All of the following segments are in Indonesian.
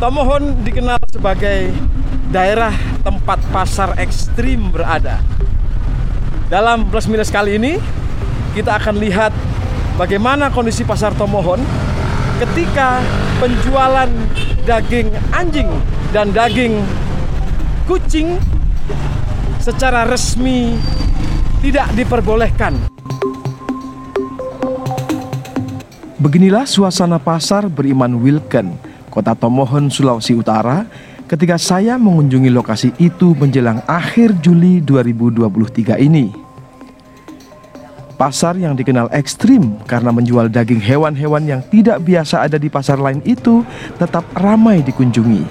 Tomohon dikenal sebagai daerah tempat pasar ekstrim berada. Dalam plus minus kali ini, kita akan lihat bagaimana kondisi pasar Tomohon ketika penjualan daging anjing dan daging kucing secara resmi tidak diperbolehkan. Beginilah suasana pasar beriman Wilken kota Tomohon, Sulawesi Utara, ketika saya mengunjungi lokasi itu menjelang akhir Juli 2023 ini. Pasar yang dikenal ekstrim karena menjual daging hewan-hewan yang tidak biasa ada di pasar lain itu tetap ramai dikunjungi.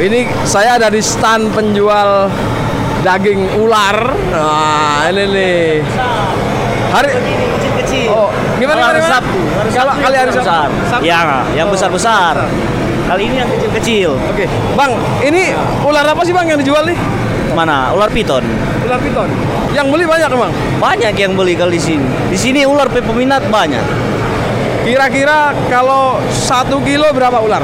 Ini saya ada di stand penjual daging ular. Nah, ini nih. Hari kecil-kecil. Oh, gimana hari? Sabtu. Kalau Sabtu kali hari yang besar. Sabtu. Ya, yang Oh. besar-besar. Kali ini yang kecil-kecil. Oke, Bang, ini ular apa sih Bang yang dijual nih? Mana? Ular piton. Ular piton. Yang beli banyak Bang. Banyak yang beli kalau di sini. Di sini ular peminat banyak. Kira-kira kalau satu kilo berapa ular?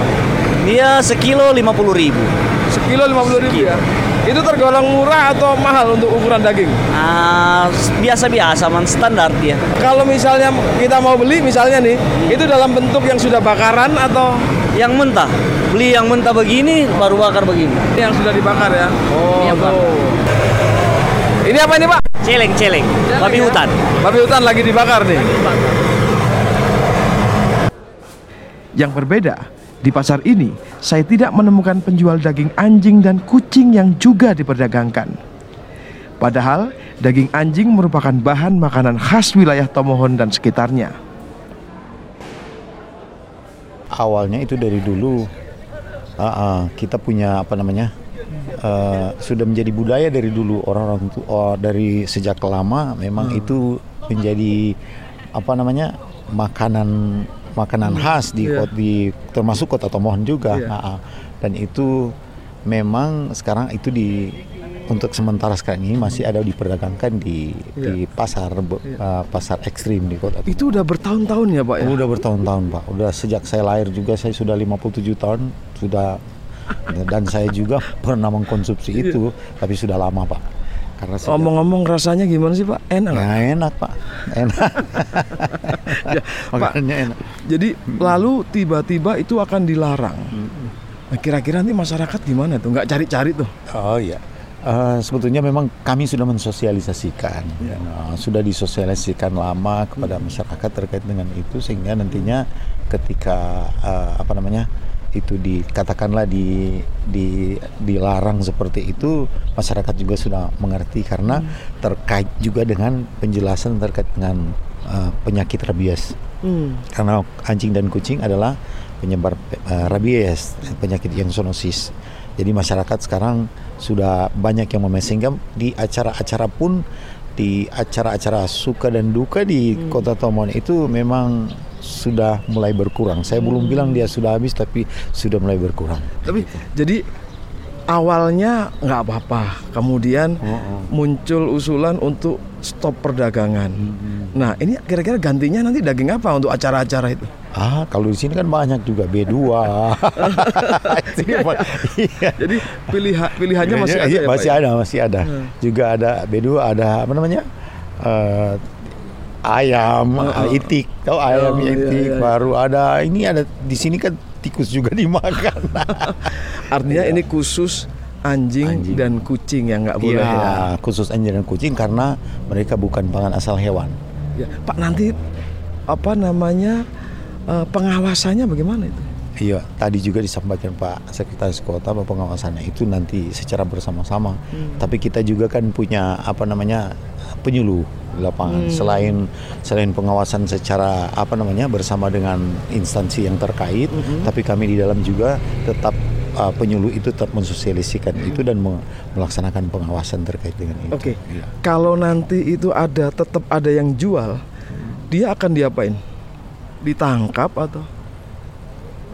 Dia sekilo 50 ribu. Sekilo lima puluh ribu ya. Itu tergolong murah atau mahal untuk ukuran daging? Ah, biasa-biasa, man standar dia. Kalau misalnya kita mau beli, misalnya nih, itu dalam bentuk yang sudah bakaran atau Yang mentah. Beli yang mentah begini, baru bakar begini. yang sudah dibakar ya? Oh, Ini yang tuh. Ini apa ini Pak? Celeng-celeng. Babi ya? hutan. Babi hutan lagi dibakar nih. Yang berbeda, di pasar ini saya tidak menemukan penjual daging anjing dan kucing yang juga diperdagangkan. Padahal daging anjing merupakan bahan makanan khas wilayah Tomohon dan sekitarnya. awalnya itu dari dulu uh, uh, kita punya apa namanya uh, sudah menjadi budaya dari dulu orang-orang itu oh, dari sejak lama memang itu menjadi apa namanya makanan makanan khas di Iya. kot- di termasuk kota Tomohon juga Iya. Uh, uh. dan itu memang sekarang itu di untuk sementara sekarang ini masih ada diperdagangkan di di pasar be- uh, pasar ekstrim di kota Tomohon. Itu udah bertahun-tahun ya Pak ya? Udah bertahun-tahun Pak. Udah sejak saya lahir juga saya sudah 57 tahun sudah dan saya juga pernah mengkonsumsi itu tapi sudah lama Pak. Karena Omong-omong rasanya gimana sih Pak? Enak? Ya, enak Pak. Enak. Ya, Pak, enak. jadi lalu tiba-tiba itu akan dilarang. Nah, kira-kira nanti masyarakat gimana tuh? Nggak cari-cari tuh? Oh iya. Eh, sebetulnya memang kami sudah mensosialisasikan, ya, nah, sudah disosialisasikan lama kepada masyarakat terkait dengan itu sehingga nantinya ketika eh, apa namanya itu dikatakanlah di, di dilarang seperti itu masyarakat juga sudah mengerti karena terkait juga dengan penjelasan terkait dengan eh, penyakit rabies. Hmm. karena anjing dan kucing adalah penyebar eh, rabies penyakit yang zoonosis. Jadi masyarakat sekarang sudah banyak yang memahami sehingga di acara-acara pun di acara-acara suka dan duka di kota Tomohon itu memang sudah mulai berkurang saya belum bilang dia sudah habis tapi sudah mulai berkurang Tapi jadi awalnya nggak apa-apa, kemudian muncul usulan untuk stop perdagangan. Nah ini kira-kira gantinya nanti daging apa untuk acara-acara itu? ah kalau di sini kan banyak juga B2 Itu apa? Iya. Jadi pilihan pilihannya masih ada Iya, ya, Pak, masih ya? ada masih ada juga ada B2 ada apa namanya Eh, ayam itik tahu ayam Oh, iya, itik iya. baru ada ini ada di sini kan tikus juga dimakan Artinya ini khusus anjing, Anjing. dan kucing yang nggak boleh ya. Iya, khusus anjing dan kucing karena mereka bukan pangan asal hewan ya. Pak nanti apa namanya eh, pengawasannya bagaimana itu? Iya, tadi juga disampaikan Pak Sekretaris Kota bahwa pengawasannya itu nanti secara bersama-sama. Tapi kita juga kan punya apa namanya penyuluh di lapangan. Selain selain pengawasan secara apa namanya bersama dengan instansi yang terkait, tapi kami di dalam juga tetap uh, penyuluh itu tetap mensosialisikan itu dan me- melaksanakan pengawasan terkait dengan itu. Oke. Iya. Kalau nanti itu ada tetap ada yang jual, dia akan diapain? Ditangkap atau?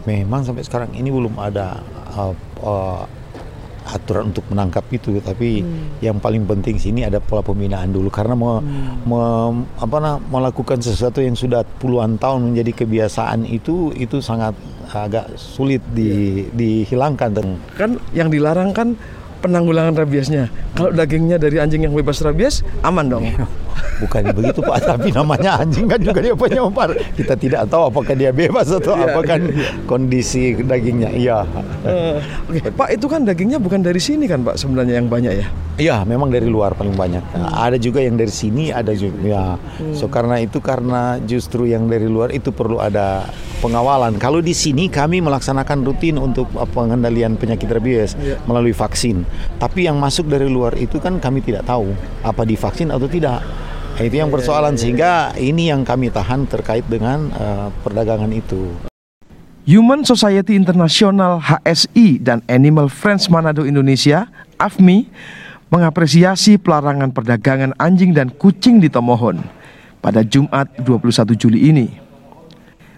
Memang sampai sekarang ini belum ada uh, uh, aturan untuk menangkap itu, tapi yang paling penting sini ada pola pembinaan dulu karena mau, mau apa nah, melakukan sesuatu yang sudah puluhan tahun menjadi kebiasaan itu itu sangat agak sulit di, dihilangkan dan Kan yang dilarang kan penanggulangan rabiesnya. Kalau dagingnya dari anjing yang bebas rabies, aman dong. bukan begitu Pak, tapi namanya anjing kan juga dia penyebar. Kita tidak tahu apakah dia bebas atau Iya, apa kan kondisi dagingnya. Iya. Eh, Oke, Pak itu kan dagingnya bukan dari sini kan Pak sebenarnya yang banyak ya? Iya, memang dari luar paling banyak. Nah, ada juga yang dari sini, ada juga. Ya. So karena itu karena justru yang dari luar itu perlu ada pengawalan. Kalau di sini kami melaksanakan rutin untuk uh, pengendalian penyakit rabies melalui vaksin. Tapi yang masuk dari luar itu kan kami tidak tahu apa divaksin atau tidak. Nah, itu yang persoalan sehingga ini yang kami tahan terkait dengan uh, perdagangan itu. Human Society International HSI dan Animal Friends Manado Indonesia (AFMI) mengapresiasi pelarangan perdagangan anjing dan kucing di Tomohon pada Jumat 21 Juli ini.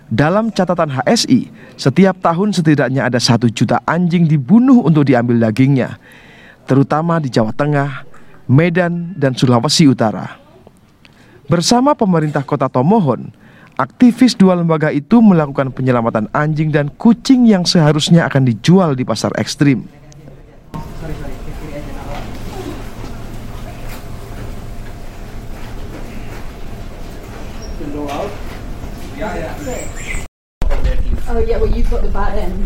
Dalam catatan HSI, setiap tahun setidaknya ada satu juta anjing dibunuh untuk diambil dagingnya, terutama di Jawa Tengah, Medan, dan Sulawesi Utara. Bersama pemerintah kota Tomohon, aktivis dua lembaga itu melakukan penyelamatan anjing dan kucing yang seharusnya akan dijual di pasar ekstrim. Oh yeah, well you've got the bad end.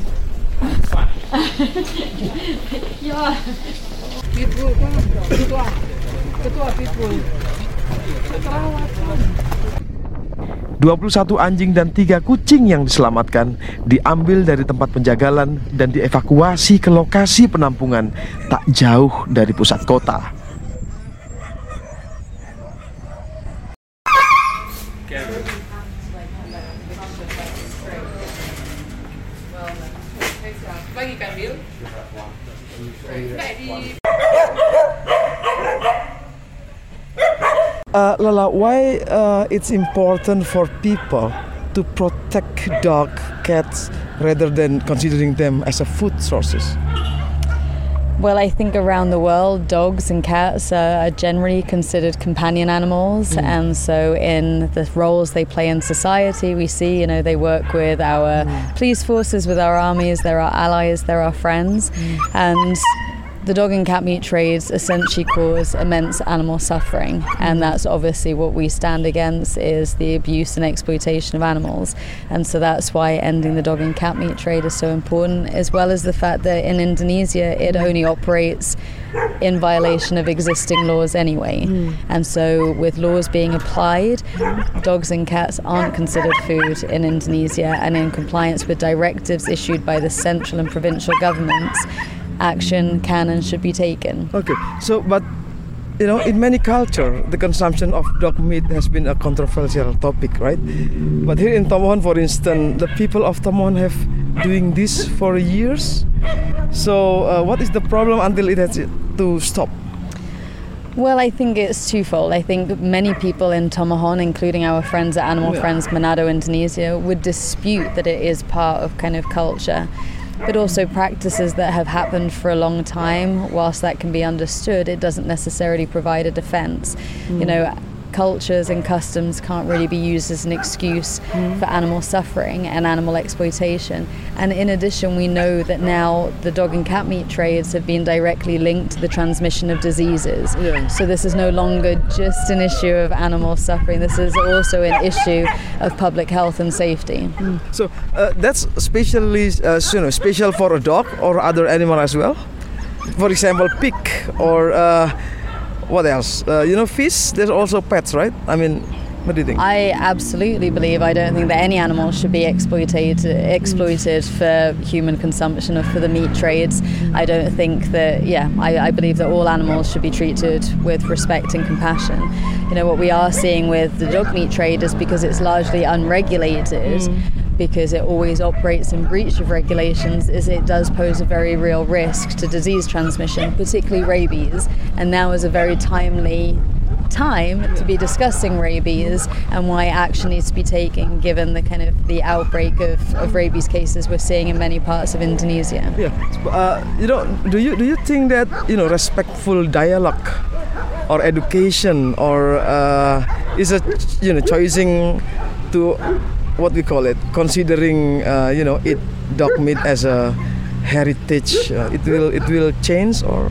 yeah. Ketua Pitbull 21 anjing dan tiga kucing yang diselamatkan diambil dari tempat penjagalan dan dievakuasi ke lokasi penampungan tak jauh dari pusat kota. Uh, Lala, why uh, it's important for people to protect dog, cats, rather than considering them as a food sources? Well, I think around the world, dogs and cats are generally considered companion animals, and so in the roles they play in society, we see, you know, they work with our police forces, with our armies, they're our allies, they're our friends, and the dog and cat meat trades essentially cause immense animal suffering and mm. that's obviously what we stand against is the abuse and exploitation of animals. And so that's why ending the dog and cat meat trade is so important as well as the fact that in Indonesia it only operates in violation of existing laws anyway. Mm. And so with laws being applied dogs and cats aren't considered food in Indonesia and in compliance with directives issued by the central and provincial governments action can and should be taken. Okay, so but you know, in many culture, the consumption of dog meat has been a controversial topic, right? But here in Tomohon, for instance, the people of Tomohon have doing this for years. So, uh, what is the problem until it has to stop? Well, I think it's twofold. I think many people in Tomohon, including our friends at Animal Yeah. Friends Manado Indonesia, would dispute that it is part of kind of culture. But also practices that have happened for a long time, whilst that can be understood, it doesn't necessarily provide a defence. You mm. know, cultures and customs can't really be used as an excuse for animal suffering and animal exploitation. And in addition, we know that now the dog and cat meat trades have been directly linked to the transmission of diseases. Yeah. So this is no longer just an issue of animal suffering. This is also an issue of public health and safety. So uh, that's especially uh, you know special for a dog or other animal as well. For example, pig or uh, what else? Uh, you know, fish. There's also pets, right? I mean, what do you think? I absolutely believe I don't think that any animal should be exploited exploited for human consumption or for the meat trades. I don't think that yeah, I, I believe that all animals should be treated with respect and compassion. You know what we are seeing with the dog meat trade is because it's largely unregulated because it always operates in breach of regulations is it does pose a very real risk to disease transmission, particularly rabies. And now is a very timely time to be discussing rabies and why action needs to be taken given the kind of the outbreak of, of rabies cases we're seeing in many parts of Indonesia. Yeah, uh, you know, do you do you think that you know respectful dialogue or education or uh, is a you know choosing to what we call it considering uh, you know eat dog meat as a heritage uh, it will it will change or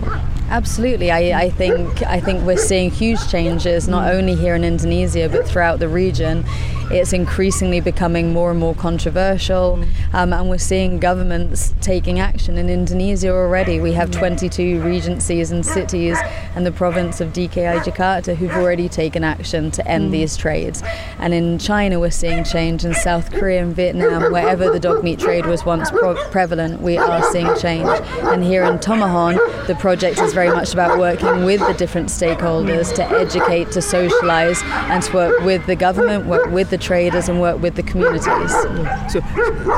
Absolutely, I, I think I think we're seeing huge changes not only here in Indonesia but throughout the region. It's increasingly becoming more and more controversial, um, and we're seeing governments taking action in Indonesia already. We have 22 regencies and cities and the province of DKI Jakarta who've already taken action to end these trades. And in China, we're seeing change. In South Korea and Vietnam, wherever the dog meat trade was once pro- prevalent, we are seeing change. And here in Tomahon, the project is very much about working with the different stakeholders to educate, to socialize, and to work with the government, work with the traders, and work with the communities. So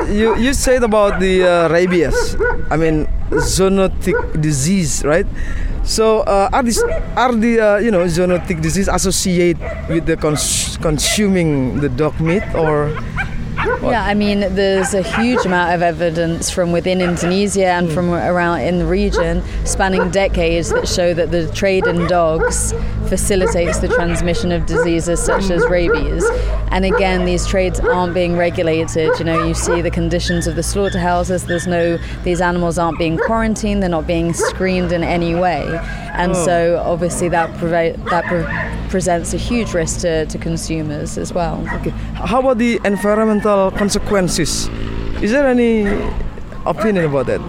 you you said about the uh, rabies. I mean zoonotic disease, right? So uh, are these are the uh, you know zoonotic disease associated with the cons- consuming the dog meat or Yeah, I mean, there's a huge amount of evidence from within Indonesia and from around in the region, spanning decades, that show that the trade in dogs facilitates the transmission of diseases such as rabies. And again, these trades aren't being regulated. You know, you see the conditions of the slaughterhouses. There's no; these animals aren't being quarantined. They're not being screened in any way. And so, obviously, that preve- that pre- presents a huge risk to, to consumers as well. okay. How about the environmental consequences? Is there any opinion about that?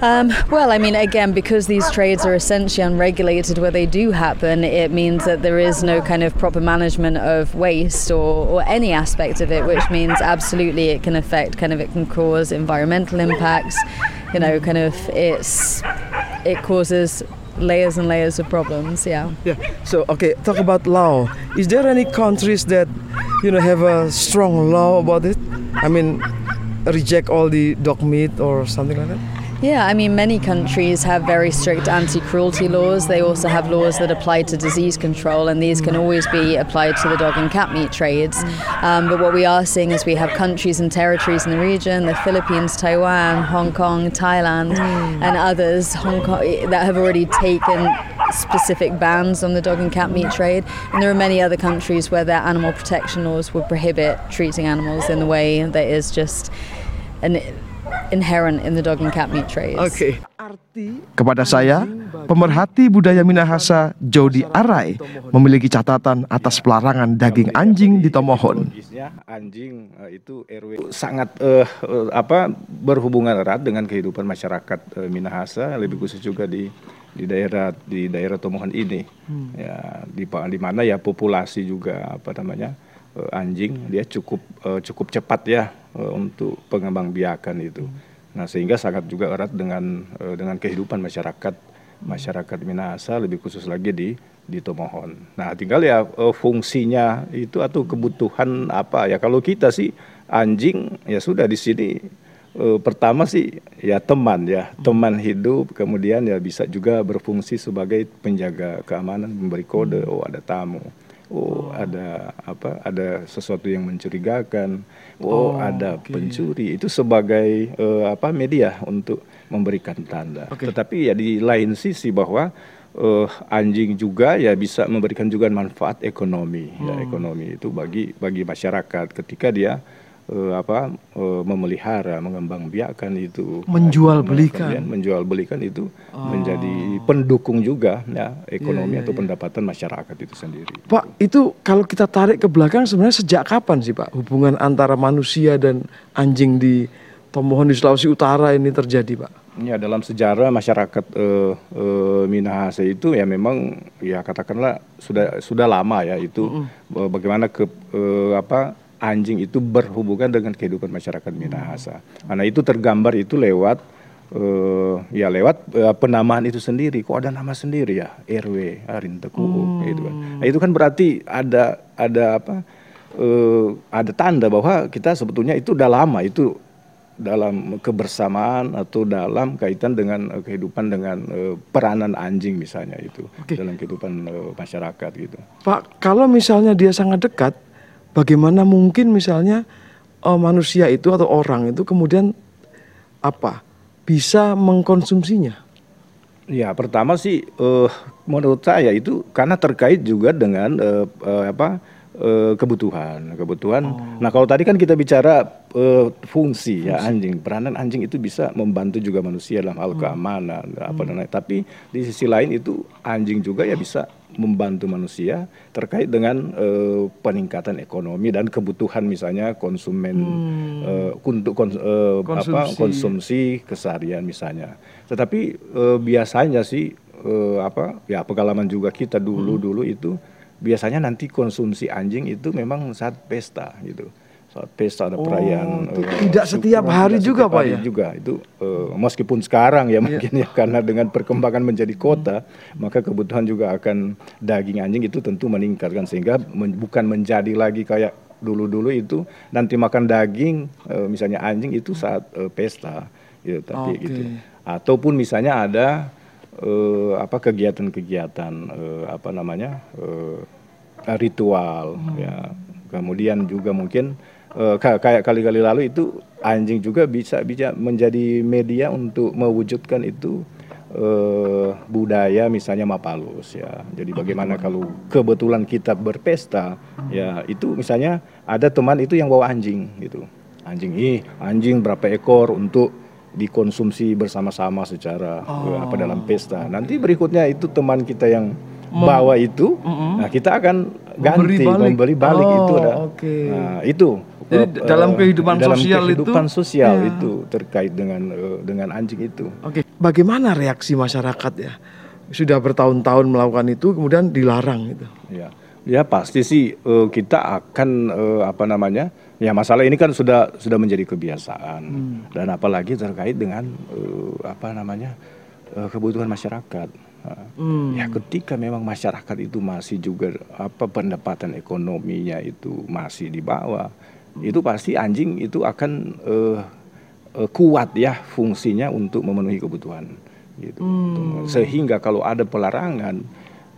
Um, well, I mean, again, because these trades are essentially unregulated where they do happen, it means that there is no kind of proper management of waste or, or any aspect of it, which means absolutely it can affect, kind of, it can cause environmental impacts. You know, kind of, it's it causes layers and layers of problems. Yeah. Yeah. So okay, talk about law. Is there any countries that you know have a strong law about it? I mean, reject all the dog meat or something like that. Yeah, I mean, many countries have very strict anti cruelty laws. They also have laws that apply to disease control, and these can always be applied to the dog and cat meat trades. Um, but what we are seeing is we have countries and territories in the region the Philippines, Taiwan, Hong Kong, Thailand, and others Hong Kong, that have already taken specific bans on the dog and cat meat trade. And there are many other countries where their animal protection laws would prohibit treating animals in the way that is just an inherent in the dog and cat meat trades. Oke. Kepada saya, pemerhati budaya Minahasa Jody Arai memiliki catatan atas pelarangan daging anjing di Tomohon. Anjing eh, itu RW sangat eh, eh, apa berhubungan erat dengan kehidupan masyarakat eh, Minahasa lebih khusus juga di di daerah di daerah Tomohon ini. Ya di pa- di mana ya populasi juga apa namanya anjing dia cukup cukup cepat ya untuk pengembangbiakan itu nah sehingga sangat juga erat dengan eh, dengan kehidupan masyarakat masyarakat Minahasa lebih khusus lagi di di Tomohon. Nah, tinggal ya eh, fungsinya itu atau kebutuhan apa ya kalau kita sih anjing ya sudah di sini eh, pertama sih ya teman ya, teman hidup, kemudian ya bisa juga berfungsi sebagai penjaga keamanan, memberi kode oh ada tamu. Oh, ada apa? Ada sesuatu yang mencurigakan. Oh, ada pencuri. Itu sebagai eh, apa media untuk memberikan tanda. Tetapi ya di lain sisi bahwa eh, anjing juga ya bisa memberikan juga manfaat ekonomi. Ya, ekonomi itu bagi bagi masyarakat ketika dia eh, apa eh, memelihara, mengembangbiakan itu, Menjual Kemudian belikan. menjual belikan itu menjadi pendukung juga ya ekonomi atau pendapatan masyarakat itu sendiri. Pak, itu kalau kita tarik ke belakang sebenarnya sejak kapan sih Pak hubungan antara manusia dan anjing di Tomohon di Sulawesi Utara ini terjadi Pak? Ya dalam sejarah masyarakat eh, eh, Minahasa itu ya memang ya katakanlah sudah sudah lama ya itu eh, bagaimana ke eh, apa anjing itu berhubungan dengan kehidupan masyarakat Minahasa. Karena itu tergambar itu lewat eh, ya lewat eh, penamaan itu sendiri. Kok ada nama sendiri ya RW Arin Teku gitu kan. Nah, itu kan berarti ada ada apa eh, ada tanda bahwa kita sebetulnya itu udah lama itu dalam kebersamaan atau dalam kaitan dengan uh, kehidupan dengan uh, peranan anjing misalnya itu Oke. dalam kehidupan uh, masyarakat gitu. Pak, kalau misalnya dia sangat dekat, bagaimana mungkin misalnya eh, manusia itu atau orang itu kemudian apa bisa mengkonsumsinya? Ya pertama sih eh, menurut saya itu karena terkait juga dengan eh, eh, apa eh, kebutuhan kebutuhan. Nah kalau tadi kan kita bicara eh, fungsi, ya anjing peranan anjing itu bisa membantu juga manusia dalam hal keamanan apa dan lain. Tapi di sisi lain itu anjing juga ya bisa membantu manusia terkait dengan eh, peningkatan ekonomi dan kebutuhan misalnya konsumen eh, untuk kons- eh, apa Konsumsi. konsumsi keseharian misalnya. Tetapi eh, biasanya sih eh, apa ya pengalaman juga kita dulu dulu itu biasanya nanti konsumsi anjing itu memang saat pesta gitu. Saat pesta ada perayaan. itu eh, tidak setiap hari tidak juga, setiap Pak, hari ya? juga itu eh, meskipun sekarang ya mungkin ya karena dengan perkembangan menjadi kota maka kebutuhan juga akan daging anjing itu tentu meningkatkan sehingga men- bukan menjadi lagi kayak dulu-dulu itu nanti makan daging eh, misalnya anjing itu saat eh, pesta gitu tapi Oke. gitu ataupun misalnya ada eh, apa kegiatan-kegiatan eh, apa namanya eh, ritual ya. Kemudian juga mungkin eh, ka- kayak kali-kali lalu itu anjing juga bisa bisa menjadi media untuk mewujudkan itu eh, budaya misalnya mapalus ya. Jadi bagaimana kalau kebetulan kita berpesta ya itu misalnya ada teman itu yang bawa anjing gitu. Anjing ih anjing berapa ekor untuk dikonsumsi bersama-sama secara eh, apa dalam pesta nanti berikutnya itu teman kita yang bawa itu nah kita akan ganti Memberi balik. memberi balik, Oh, itu ada oke. nah itu Jadi eh, dalam kehidupan dalam sosial itu- kehidupan sosial Iya. itu terkait dengan eh, dengan anjing itu Oke, bagaimana reaksi masyarakat ya? Sudah bertahun-tahun melakukan itu kemudian dilarang gitu. Ya, ya pasti sih eh, kita akan eh, apa namanya? Ya masalah ini kan sudah sudah menjadi kebiasaan. Dan apalagi terkait dengan eh, apa namanya eh, kebutuhan masyarakat. Nah, Ya ketika memang masyarakat itu masih juga apa pendapatan ekonominya itu masih di bawah, itu pasti anjing itu akan eh, eh, kuat ya fungsinya untuk memenuhi kebutuhan gitu. Sehingga kalau ada pelarangan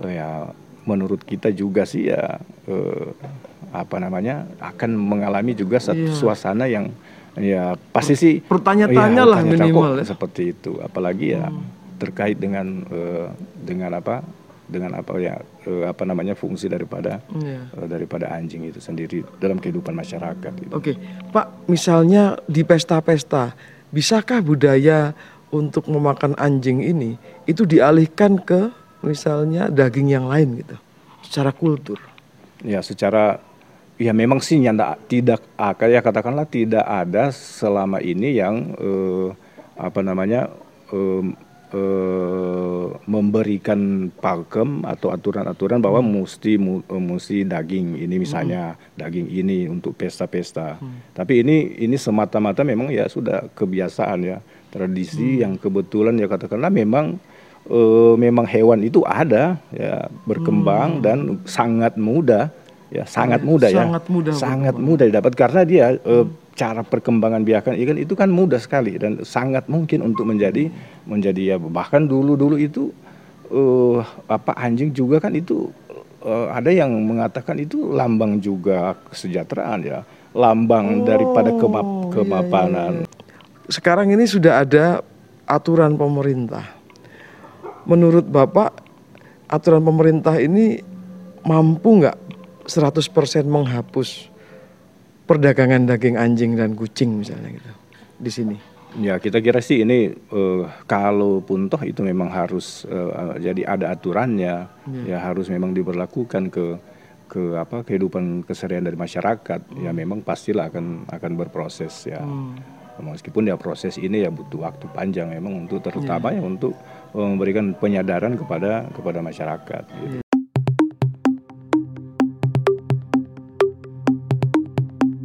eh, ya menurut kita juga sih ya eh, apa namanya akan mengalami juga satu Iya. suasana yang ya pasti sih Bertanya-tanya ya, lah minimal ya. seperti itu apalagi ya terkait dengan eh, dengan apa dengan apa ya eh, apa namanya fungsi daripada Iya. eh, daripada anjing itu sendiri dalam kehidupan masyarakat gitu. Oke, Pak, misalnya di pesta-pesta, bisakah budaya untuk memakan anjing ini itu dialihkan ke misalnya daging yang lain gitu, secara kultur? Ya secara ya memang sih nyanda tidak akan ya katakanlah tidak ada selama ini yang eh, apa namanya em, eh, memberikan pakem atau aturan-aturan bahwa mesti mu- eh, mesti daging ini misalnya daging ini untuk pesta-pesta. Tapi ini ini semata-mata memang ya sudah kebiasaan ya. Tradisi yang kebetulan ya katakanlah memang eh, memang hewan itu ada ya berkembang dan sangat mudah ya sangat mudah ya. Sangat mudah sangat berkembang. mudah didapat. Karena dia eh, cara perkembangan biakan ikan itu kan mudah sekali dan sangat mungkin untuk menjadi menjadi ya bahkan dulu dulu itu eh, apa anjing juga kan itu eh, ada yang mengatakan itu lambang juga kesejahteraan ya. Lambang daripada kemap iya, iya, kemapanan Sekarang ini sudah ada aturan pemerintah. Menurut Bapak, aturan pemerintah ini mampu nggak 100% menghapus perdagangan daging anjing dan kucing misalnya gitu di sini? Ya kita kira sih ini eh, kalaupun toh itu memang harus eh, jadi ada aturannya. Ya. Harus memang diberlakukan ke ke apa kehidupan keseharian dari masyarakat. Ya memang pastilah akan akan berproses ya. Meskipun ya proses ini ya butuh waktu panjang memang untuk terutama ya. untuk eh, memberikan penyadaran kepada kepada masyarakat gitu.